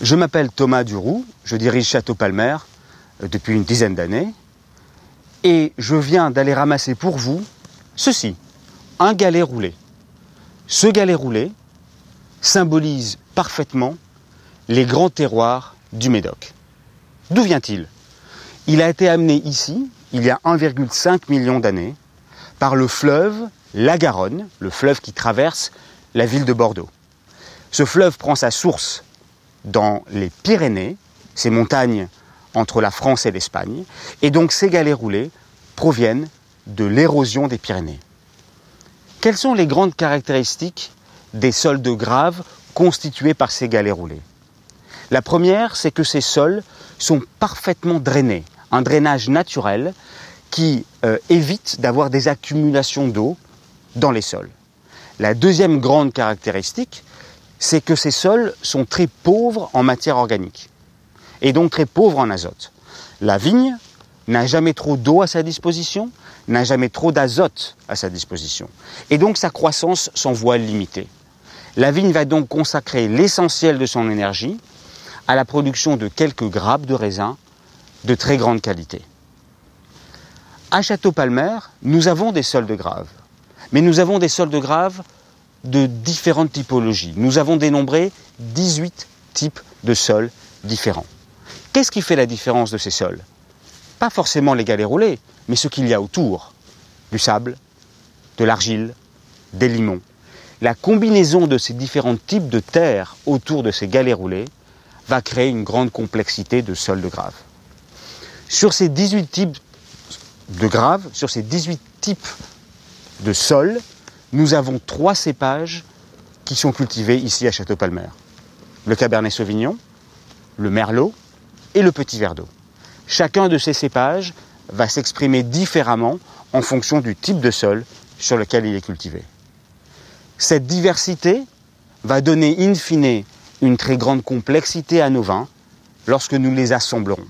Je m'appelle Thomas Duroux, je dirige Château Palmer euh, depuis une dizaine d'années et je viens d'aller ramasser pour vous ceci, un galet roulé. Ce galet roulé symbolise parfaitement les grands terroirs du Médoc. D'où vient-il? Il a été amené ici, il y a 1,5 million d'années, par le fleuve la Garonne, le fleuve qui traverse la ville de Bordeaux. Ce fleuve prend sa source dans les Pyrénées, ces montagnes entre la France et l'Espagne, et donc ces galets roulés proviennent de l'érosion des Pyrénées. Quelles sont les grandes caractéristiques des sols de grave constitués par ces galets roulés? La première, c'est que ces sols sont parfaitement drainés, un drainage naturel qui euh, évite d'avoir des accumulations d'eau dans les sols. La deuxième grande caractéristique, c'est que ces sols sont très pauvres en matière organique et donc très pauvres en azote. La vigne n'a jamais trop d'eau à sa disposition, n'a jamais trop d'azote à sa disposition. Et donc sa croissance s'en voit limitée. La vigne va donc consacrer l'essentiel de son énergie à la production de quelques grappes de raisin de très grande qualité. À Château-Palmer, nous avons des sols de grave. Mais nous avons des sols de grave de différentes typologies. Nous avons dénombré 18 types de sols différents. Qu'est-ce qui fait la différence de ces sols? Pas forcément les galets roulés, mais ce qu'il y a autour. Du sable, de l'argile, des limons. La combinaison de ces différents types de terre autour de ces galets roulés va créer une grande complexité de sols de grave. Sur ces 18 types de grave, sur ces 18 types de sol, nous avons trois cépages qui sont cultivés ici à Château-Palmer. Le Cabernet Sauvignon, le Merlot et le Petit Verdot. Chacun de ces cépages va s'exprimer différemment en fonction du type de sol sur lequel il est cultivé. Cette diversité va donner in fine une très grande complexité à nos vins lorsque nous les assemblerons.